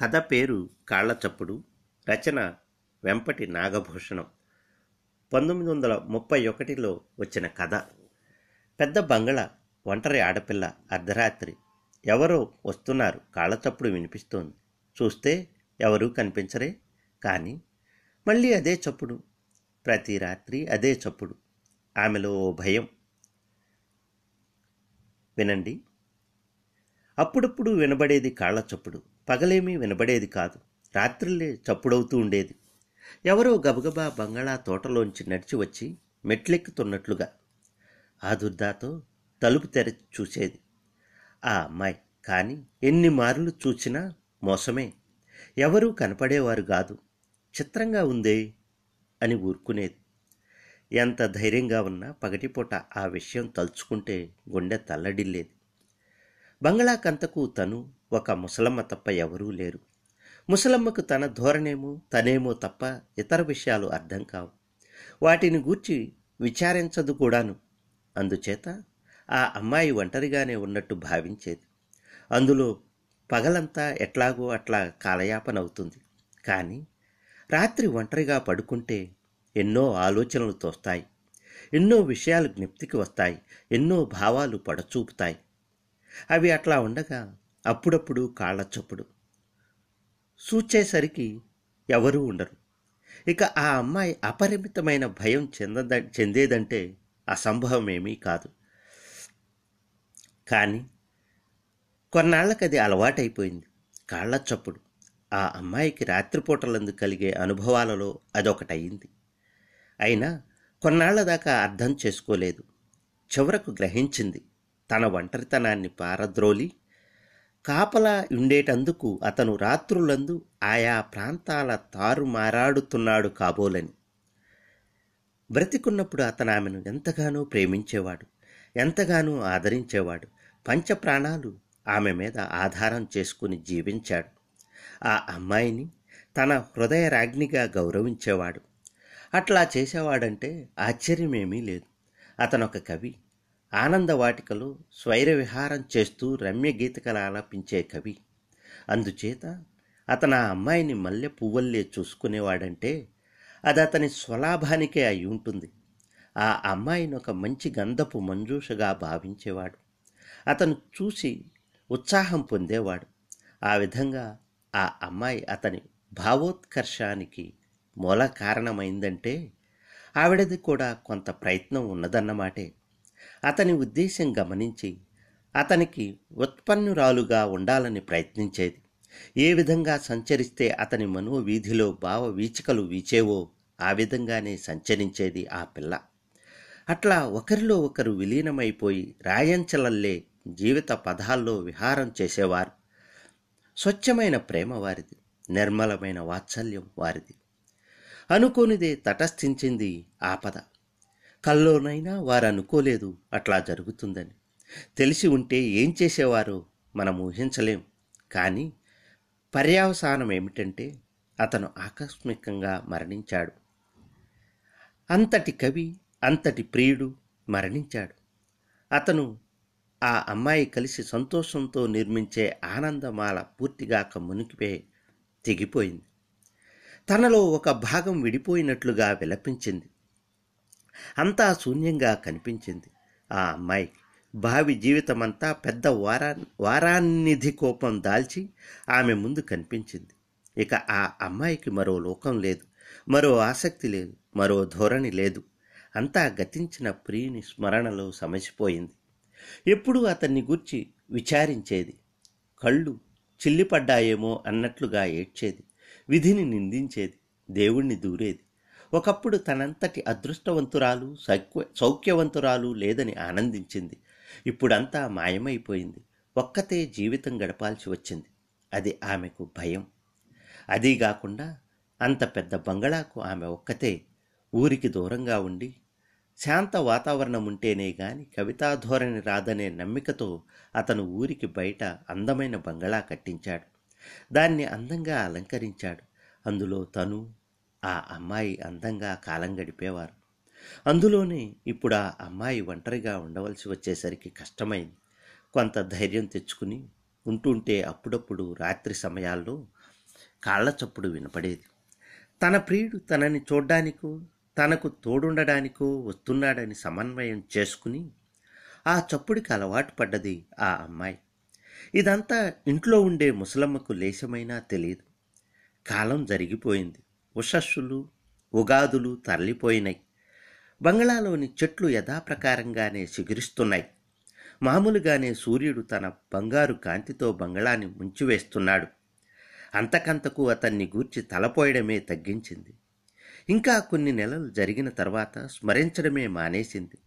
కథ పేరు కాళ్ళ చప్పుడు రచన వెంపటి నాగభూషణం. పంతొమ్మిది వందల ముప్పై ఒకటిలో వచ్చిన కథ. పెద్ద బంగళ ఒంటరి ఆడపిల్ల అర్ధరాత్రి. ఎవరో వస్తున్నారు కాళ్ళ చప్పుడు వినిపిస్తోంది. చూస్తే ఎవరూ కనిపించరే? కానీ మళ్ళీ అదే చప్పుడు. ప్రతి రాత్రి అదే చప్పుడు. ఆమెలో ఓ భయం. వినండి. అప్పుడప్పుడు వినబడేది కాళ్ళ చప్పుడు పగలేమీ వినబడేది కాదు. రాత్రులే చప్పుడవుతూ ఉండేది. ఎవరో గబగబా బంగాళా తోటలోంచి నడిచి వచ్చి మెట్లెక్కుతున్నట్లుగా ఆ దుర్దాతో తలుపు తెరచి చూసేది. ఆ అమ్మాయి కానీ ఎన్ని మార్లు చూసినా మోసమే. ఎవరూ కనపడేవారు కాదు. చిత్రంగా ఉందే అని ఊరుకునేది. ఎంత ధైర్యంగా ఉన్నా పగటిపూట ఆ విషయం తలుచుకుంటే గుండె తల్లడిల్లేది. బంగ్లాకంతకు తను ఒక ముసలమ్మ తప్ప ఎవరూ లేరు. ముసలమ్మకు తన ధోరణేమో తనేమో తప్ప ఇతర విషయాలు అర్థం కావు. వాటిని గూర్చి విచారించదు కూడాను. అందుచేత ఆ అమ్మాయి ఒంటరిగానే ఉన్నట్టు భావించేది. అందులో పగలంతా ఎట్లాగో అట్లా కాలయాపన అవుతుంది కానీ రాత్రి ఒంటరిగా పడుకుంటే ఎన్నో ఆలోచనలు తోస్తాయి. ఎన్నో విషయాలు జ్ఞప్తికి వస్తాయి. ఎన్నో భావాలు పడచూపుతాయి. అవి అట్లా ఉండగా అప్పుడప్పుడు కాళ్ళ చప్పుడు. చూచేసరికి ఎవరూ ఉండరు. ఇక ఆ అమ్మాయి అపరిమితమైన భయం చెందద చెందేదంటే అసంభవమేమీ కాదు. కానీ కొన్నాళ్ళకి అది అలవాటైపోయింది. కాళ్ళ చప్పుడు. ఆ అమ్మాయికి రాత్రిపూటలందు కలిగే అనుభవాలలో అదొకటయింది. అయినా కొన్నాళ్ళ దాకా అర్థం చేసుకోలేదు. చివరకు గ్రహించింది తన ఒంటరితనాన్ని పారద్రోలి కాపలా ఉండేటందుకు అతను రాత్రులందు ఆయా ప్రాంతాల తారుమారాడుతున్నాడు కాబోలని. బ్రతికున్నప్పుడు అతను ఆమెను ఎంతగానో ప్రేమించేవాడు ఎంతగానో ఆదరించేవాడు. పంచప్రాణాలు ఆమె మీద ఆధారం చేసుకుని జీవించాడు. ఆ అమ్మాయిని తన హృదయ రాజ్ఞిగా గౌరవించేవాడు. అట్లా చేసేవాడంటే ఆశ్చర్యమేమీ లేదు. అతనొక కవి ఆనందవాటికలో స్వైర విహారం చేస్తూ రమ్య గీతకలు ఆలపించే కవి. అందుచేత అతను ఆ అమ్మాయిని మల్లె పువ్వల్లే చూసుకునేవాడంటే అది అతని స్వలాభానికే అయి ఉంటుంది. ఆ అమ్మాయిని ఒక మంచి గంధపు మంజూషగా భావించేవాడు. అతను చూసి ఉత్సాహం పొందేవాడు. ఆ విధంగా ఆ అమ్మాయి అతని భావోత్కర్షానికి మూల కారణమైందంటే ఆవిడది కూడా కొంత ప్రయత్నం ఉన్నదన్నమాటే. అతని ఉద్దేశం గమనించి అతనికి ఉత్పన్నురాలుగా ఉండాలని ప్రయత్నించేది. ఏ విధంగా సంచరిస్తే అతని మనోవీధిలో భావ వీచికలు వీచేవో ఆ విధంగానే సంచరించేది ఆ పిల్ల. అట్లా ఒకరిలో ఒకరు విలీనమైపోయి రాయంచలల్లే జీవిత పదాల్లో విహారం చేసేవారు. స్వచ్ఛమైన ప్రేమ వారిది నిర్మలమైన వాత్సల్యం వారిది. అనుకోనిదే తటస్థించింది ఆపద కల్లోనైనా వారు అనుకోలేదు అట్లా జరుగుతుందని. తెలిసి ఉంటే ఏం చేసేవారో మనం ఊహించలేం. కానీ పర్యావసానం ఏమిటంటే అతను ఆకస్మికంగా మరణించాడు. అంతటి కవి అంతటి ప్రియుడు మరణించాడు. అతను ఆ అమ్మాయి కలిసి సంతోషంతో నిర్మించే ఆనందమాల పూర్తిగాక మునికిపే తెగిపోయింది. తనలో ఒక భాగం విడిపోయినట్లుగా విలపించింది. అంతా శూన్యంగా కనిపించింది. ఆ అమ్మాయికి భావి జీవితమంతా పెద్ద వారా వారాన్నిధి కోపం దాల్చి ఆమె ముందు కనిపించింది. ఇక ఆ అమ్మాయికి మరో లోకం లేదు మరో ఆసక్తి లేదు మరో ధోరణి లేదు. అంతా గతించిన ప్రియుని స్మరణలో సమసిపోయింది. ఎప్పుడూ అతన్ని గుర్చి విచారించేది కళ్ళు చిల్లిపడ్డాయేమో అన్నట్లుగా ఏడ్చేది విధిని నిందించేది దేవుణ్ణి దూరేది. ఒకప్పుడు తనంతటి అదృష్టవంతురాలు సౌక్య సౌఖ్యవంతురాలు లేదని ఆనందించింది. ఇప్పుడంతా మాయమైపోయింది. ఒక్కతే జీవితం గడపాల్సి వచ్చింది. అది ఆమెకు భయం. అదీ కాకుండా అంత పెద్ద బంగళాకు ఆమె ఒక్కతే ఊరికి దూరంగా ఉండి శాంత వాతావరణం ఉంటేనే గాని కవితాధోరణి రాదనే నమ్మికతో అతను ఊరికి బయట అందమైన బంగళా కట్టించాడు. దాన్ని అందంగా అలంకరించాడు. అందులో తను ఆ అమ్మాయి అందంగా కాలం గడిపేవారు. అందులోనే ఇప్పుడు ఆ అమ్మాయి ఒంటరిగా ఉండవలసి వచ్చేసరికి కష్టమైంది. కొంత ధైర్యం తెచ్చుకుని ఉంటుంటే అప్పుడప్పుడు రాత్రి సమయాల్లో కాళ్ళ చప్పుడు వినపడేది. తన ప్రియుడు తనని చూడ్డానికో తనకు తోడుండడానికో వస్తున్నాడని సమన్వయం చేసుకుని ఆ చప్పుడికి అలవాటు పడ్డది ఆ అమ్మాయి. ఇదంతా ఇంట్లో ఉండే ముసలమ్మకు లేశమైనా తెలియదు. కాలం జరిగిపోయింది. ఉషస్సులు ఉగాదులు తరలిపోయినాయి బంగ్లాలోని చెట్లు యథాప్రకారంగానే చిగురిస్తున్నాయి మామూలుగానే సూర్యుడు తన బంగారు కాంతితో బంగళాన్ని ముంచివేస్తున్నాడు. అంతకంతకు అతన్ని గూర్చి తలపోయడమే తగ్గించింది. ఇంకా కొన్ని నెలలు జరిగిన తర్వాత స్మరించడమే మానేసింది.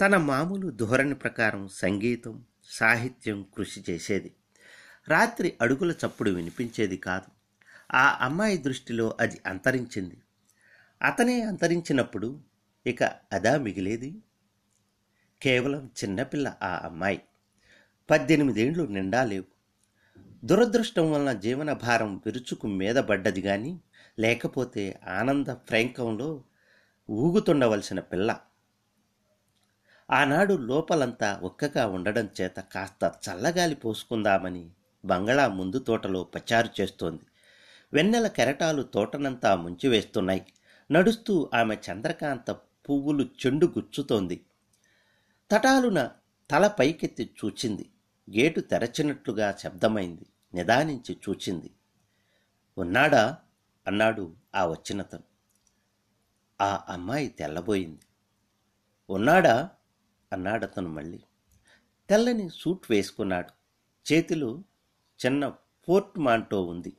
తన మామూలు ధోరణి ప్రకారం సంగీతం సాహిత్యం కృషి చేసేది. రాత్రి అడుగుల చప్పుడు వినిపించేది కాదు. ఆ అమ్మాయి దృష్టిలో అది అంతరించింది. అతనే అంతరించినప్పుడు ఇక అదా మిగిలేది. కేవలం చిన్నపిల్ల ఆ అమ్మాయి. పద్దెనిమిదేండ్లు నిండా లేవు. దురదృష్టం వలన జీవన భారం విరుచుకు మీద పడ్డది కానీ లేకపోతే ఆనంద ఫ్రైంకంలో ఊగుతుండవలసిన పిల్ల. ఆనాడు లోపలంతా ఒక్కగా ఉండడం చేత కాస్త చల్లగాలి పోసుకుందామని బంగళా ముందు తోటలో పచారు చేస్తోంది. వెన్నెల కెరటాలు తోటనంతా ముంచివేస్తున్నాయి. నడుస్తూ ఆమె చంద్రకాంత పువ్వులు చెండు గుచ్చుతోంది. తటాలున తల పైకెత్తి చూచింది. గేటు తెరచినట్లుగా శబ్దమైంది. నిదానించి చూచింది. ఉన్నాడా? అన్నాడు ఆ వచ్చినతను. ఆ అమ్మాయి తెల్లబోయింది. ఉన్నాడా? అన్నాడతను మళ్ళీ. తెల్లని సూట్ వేసుకున్నాడు. చేతిలో చిన్న పోర్ట్ మాంటో ఉంది.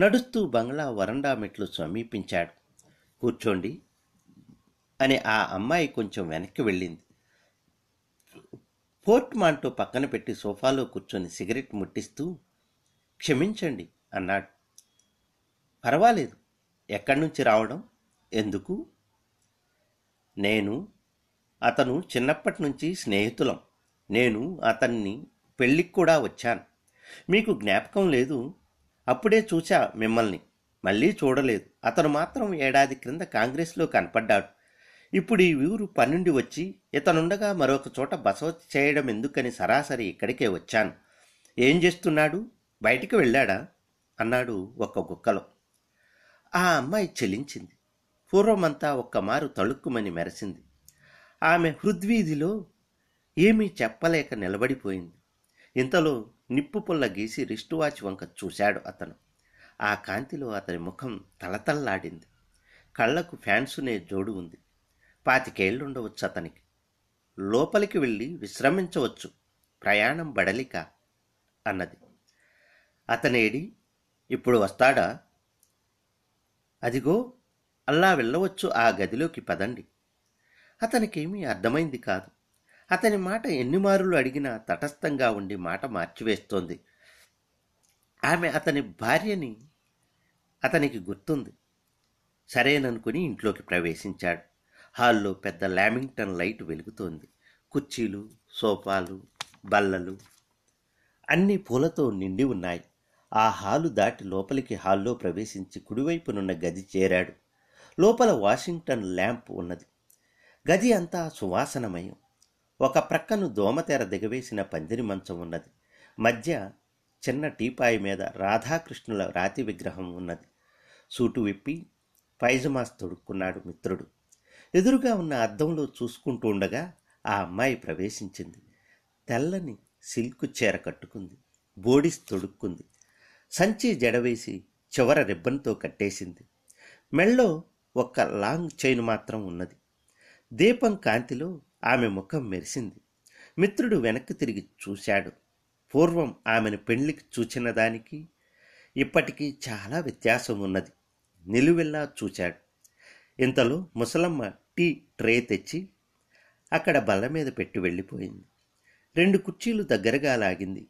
నడుస్తూ బంగ్లా వరండా మెట్లు సమీపించాడు. కూర్చోండి అని ఆ అమ్మాయి కొంచెం వెనక్కి వెళ్ళింది. పోర్ట్ మాంటో పక్కన పెట్టి సోఫాలో కూర్చొని సిగరెట్ ముట్టిస్తూ క్షమించండి అన్నాడు. పర్వాలేదు. ఎక్కడి నుంచి రావడం? ఎందుకు? నేను అతను చిన్నప్పటి నుంచి స్నేహితులం. నేను అతన్ని పెళ్ళికి కూడా వచ్చాను. మీకు జ్ఞాపకం లేదు. అప్పుడే చూచా మిమ్మల్ని. మళ్ళీ చూడలేదు. అతను మాత్రం ఏడాది క్రింద కాంగ్రెస్లో కనపడ్డాడు. ఇప్పుడు ఈ ఊరు పన్నుండి వచ్చి ఇతనుండగా మరొక చోట బస చేయడం ఎందుకని సరాసరి ఇక్కడికే వచ్చాను. ఏం చేస్తున్నాడు? బయటికి వెళ్ళాడా? అన్నాడు ఒక్క గుక్కలో. ఆ అమ్మాయి చెలించింది. పూర్వమంతా ఒక్కమారు తళుక్కుమని మెరసింది. ఆమె హృద్వీధిలో ఏమీ చెప్పలేక నిలబడిపోయింది. ఇంతలో నిప్పు పుల్ల గీసి రిస్ట్ వాచ్ వంక చూశాడు అతను. ఆ కాంతిలో అతని ముఖం తలతల్లాడింది. కళ్ళకు ఫ్యాన్సునే జోడు ఉంది. పాతికేళ్ళుండవచ్చు అతనికి. లోపలికి వెళ్ళి విశ్రమించవచ్చు. ప్రయాణం బడలిక అన్నది. అతనేడి ఇప్పుడు వస్తాడా? అదిగో అల్లా వెళ్ళవచ్చు ఆ గదిలోకి పదండి. అతనికేమీ అర్థమైంది కాదు. అతని మాట ఎన్నిమారులు అడిగినా తటస్థంగా ఉండి మాట మార్చివేస్తోంది. ఆమె అతని భార్యని అతనికి గుర్తుంది. సరేననుకుని ఇంట్లోకి ప్రవేశించాడు. హాల్లో పెద్ద లామింగ్టన్ లైట్ వెలుగుతోంది. కుర్చీలు సోఫాలు బల్లలు అన్ని పూలతో నిండి ఉన్నాయి. ఆ హాలు దాటి లోపలికి హాల్లో ప్రవేశించి కుడివైపునున్న గది చేరాడు. లోపల వాషింగ్టన్ ల్యాంప్ ఉన్నది. గది అంతా సువాసనమయం. ఒక ప్రక్కను దోమతెర దిగవేసిన పందిరి మంచం ఉన్నది. మధ్య చిన్న టీపాయి మీద రాధాకృష్ణుల రాతి విగ్రహం ఉన్నది. సూటు విప్పి పైజమాస్ తొడుక్కున్నాడు మిత్రుడు. ఎదురుగా ఉన్న అద్దంలో చూసుకుంటూ ఉండగా ఆ అమ్మాయి ప్రవేశించింది. తెల్లని సిల్క్ చీర కట్టుకుంది. బోడిస్ తొడుక్కుంది. సంచి జడవేసి చివర రిబ్బన్తో కట్టేసింది. మెళ్ళో ఒక్క లాంగ్ చైన్ మాత్రం ఉన్నది. దీపం కాంతిలో ఆమె ముఖం మెరిసింది. మిత్రుడు వెనక్కి తిరిగి చూశాడు. పూర్వం ఆమెను పెళ్ళికి చూచిన దానికి ఇప్పటికీ చాలా వ్యత్యాసం ఉన్నది. నిలువెల్లా చూచాడు ఇంతలో ముసలమ్మ టీ ట్రే తెచ్చి అక్కడ బల్ల మీద పెట్టి వెళ్ళిపోయింది. రెండు కుర్చీలు దగ్గరగా లాగింది.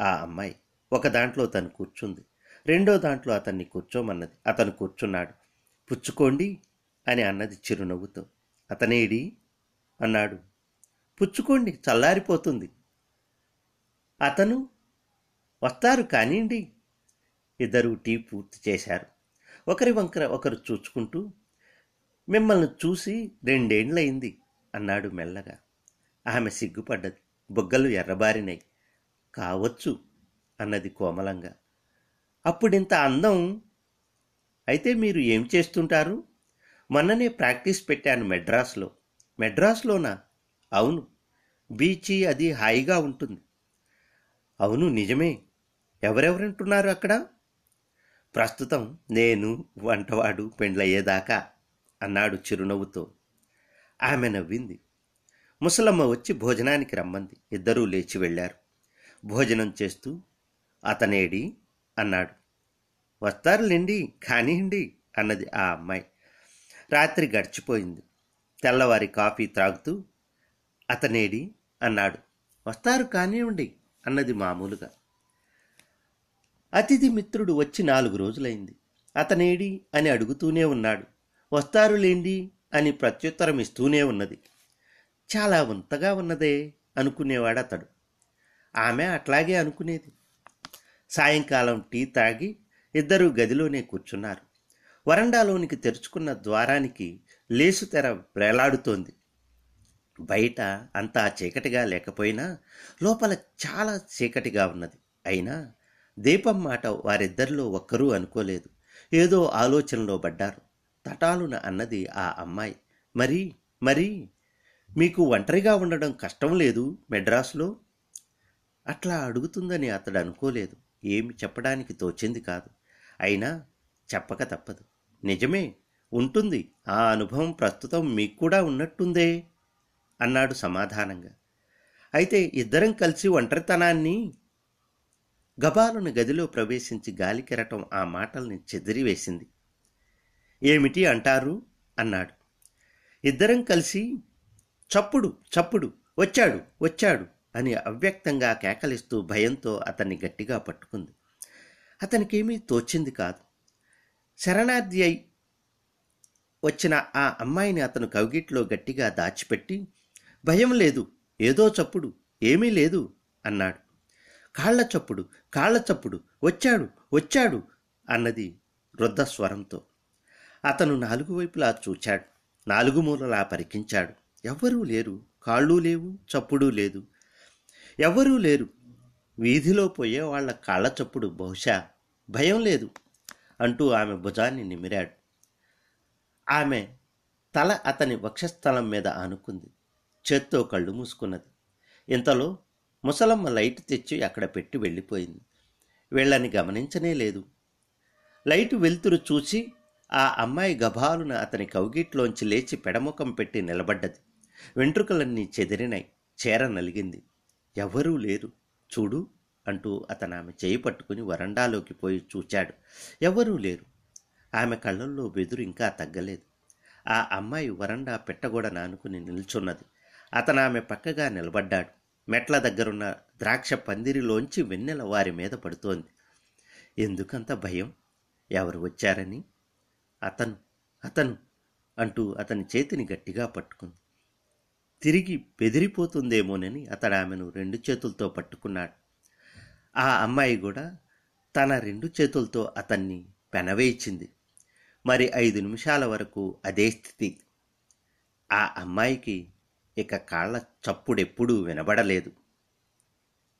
ఆ అమ్మాయి ఒక దాంట్లో తను కూర్చుంది. రెండో దాంట్లో అతన్ని కూర్చోమన్నది. అతను కూర్చున్నాడు. పుచ్చుకోండి అని అన్నది చిరునవ్వుతో. అతనేడి? అన్నాడు. పుచ్చుకోండి చల్లారిపోతుంది. అతను వస్తారు కానివ్వండి. ఇద్దరు టీ పూర్తి చేశారు. ఒకరి వంకర ఒకరు చూచుకుంటూ మిమ్మల్ని చూసి రెండేండ్లయింది అన్నాడు మెల్లగా. ఆమె సిగ్గుపడ్డది బుగ్గలు ఎర్రబారినాయి కావచ్చు అన్నది కోమలంగా. అప్పుడింత అందం. అయితే మీరు ఏం చేస్తుంటారు? మొన్ననే ప్రాక్టీస్ పెట్టాను మెడ్రాస్లో. మెడ్రాస్లోనా? అవును. బీచి అది హాయిగా ఉంటుంది. అవును నిజమే. ఎవరెవరుంటున్నారు అక్కడ? ప్రస్తుతం నేను వంటవాడు పెండ్లయ్యేదాకా అన్నాడు చిరునవ్వుతో. ఆమె నవ్వింది. ముసలమ్మ వచ్చి భోజనానికి రమ్మంది. ఇద్దరూ లేచి వెళ్ళారు. భోజనం చేస్తూ అతనేడి అన్నాడు. వస్తారులేండి కానివ్వండి అన్నది ఆ అమ్మాయి. రాత్రి గడిచిపోయింది. తెల్లవారి కాఫీ త్రాగుతూ అతనేడి అన్నాడు. వస్తారు కానివ్వండి అన్నది మామూలుగా. అతిథి మిత్రుడు వచ్చి నాలుగు రోజులైంది. అతనేడి అని అడుగుతూనే ఉన్నాడు. వస్తారులేండి అని ప్రత్యుత్తరం ఇస్తూనే ఉన్నది. చాలా వింతగా ఉన్నదే అనుకునేవాడు అతడు. ఆమె అట్లాగే అనుకునేది. సాయంకాలం టీ తాగి ఇద్దరూ గదిలోనే కూర్చున్నారు. వరండాలోనికి తెరుచుకున్న ద్వారానికి లేసు తెర వేలాడుతోంది. బయట అంతా చీకటిగా లేకపోయినా లోపల చాలా చీకటిగా ఉన్నది. అయినా దీపం మాట వారిద్దరిలో ఒక్కరూ అనుకోలేదు. ఏదో ఆలోచనలో పడ్డారు. తటాలున అన్నది ఆ అమ్మాయి. మరి మరి మీకు ఒంటరిగా ఉండడం కష్టం లేదు మెడ్రాస్లో? అట్లా అడుగుతుందని అతడు అనుకోలేదు. ఏమి చెప్పడానికి తోచింది కాదు. అయినా చెప్పక తప్పదు. నిజమే ఉంటుంది. ఆ అనుభవం ప్రస్తుతం మీకు కూడా ఉన్నట్టుందే అన్నాడు సమాధానంగా. అయితే ఇద్దరం కలిసి ఒంటరితనాన్ని గబాలను గదిలో ప్రవేశించి గాలి కెరటం ఆ మాటల్ని చెదిరివేసింది. ఏమిటి అంటారు? అన్నాడు. ఇద్దరం కలిసి చప్పుడు చప్పుడు వచ్చాడు వచ్చాడు అని అవ్యక్తంగా కేకలిస్తూ భయంతో అతన్ని గట్టిగా పట్టుకుంది. అతనికేమీ తోచింది కాదు. శరణార్థి అయి వచ్చిన ఆ అమ్మాయిని అతను కవిగిట్లో గట్టిగా దాచిపెట్టి భయం లేదు ఏదో చప్పుడు ఏమీ లేదు అన్నాడు. కాళ్ళ చప్పుడు కాళ్ళ చప్పుడు వచ్చాడు వచ్చాడు అన్నది వృద్ధ స్వరంతో అతను నాలుగు వైపులా చూచాడు నాలుగు మూలలా పరికించాడు. ఎవ్వరూ లేరు కాళ్ళు లేవు చప్పుడు లేదు. ఎవ్వరూ లేరు వీధిలో పోయే వాళ్ళ కాళ్ళ చప్పుడు బహుశా భయం లేదు అంటూ ఆమె భుజాన్ని నిమిరాడు. ఆమె తల అతని వక్షస్థలం మీద ఆనుకుంది. చేత్తో కళ్ళు మూసుకున్నది. ఇంతలో ముసలమ్మ లైట్ తెచ్చి అక్కడ పెట్టి వెళ్ళిపోయింది. వీళ్ళని గమనించనే లేదు. లైటు వెలుతురు చూసి ఆ అమ్మాయి గభాలున అతని కౌగిట్లోంచి లేచి పెడముఖం పెట్టి నిలబడ్డది. వెంట్రుకలన్నీ చెదిరినాయి చేర నలిగింది. ఎవరూ లేరు. చూడు అంటూ అతను ఆమె చేయి పట్టుకుని వరండాలోకి పోయి చూచాడు. ఎవరూ లేరు. ఆమె కళ్ళల్లో బెదురు ఇంకా తగ్గలేదు. ఆ అమ్మాయి వరండా పెట్టగోడ నానుకుని నిల్చున్నది. అతను ఆమె పక్కగా నిలబడ్డాడు. మెట్ల దగ్గరున్న ద్రాక్ష పందిరిలోంచి వెన్నెల వారి మీద పడుతోంది. ఎందుకంత భయం? ఎవరు వచ్చారని? అతను అతను అంటూ అతని చేతిని గట్టిగా పట్టుకుంది. తిరిగి బెదిరిపోతుందేమోనని అతడు ఆమెను రెండు చేతులతో పట్టుకున్నాడు. ఆ అమ్మాయి కూడా తన రెండు చేతులతో అతన్ని పెనవేయించింది. మరి ఐదు నిమిషాల వరకు అదే స్థితి. ఆ అమ్మాయికి ఇక కాళ్ళ చప్పుడెప్పుడూ వినబడలేదు.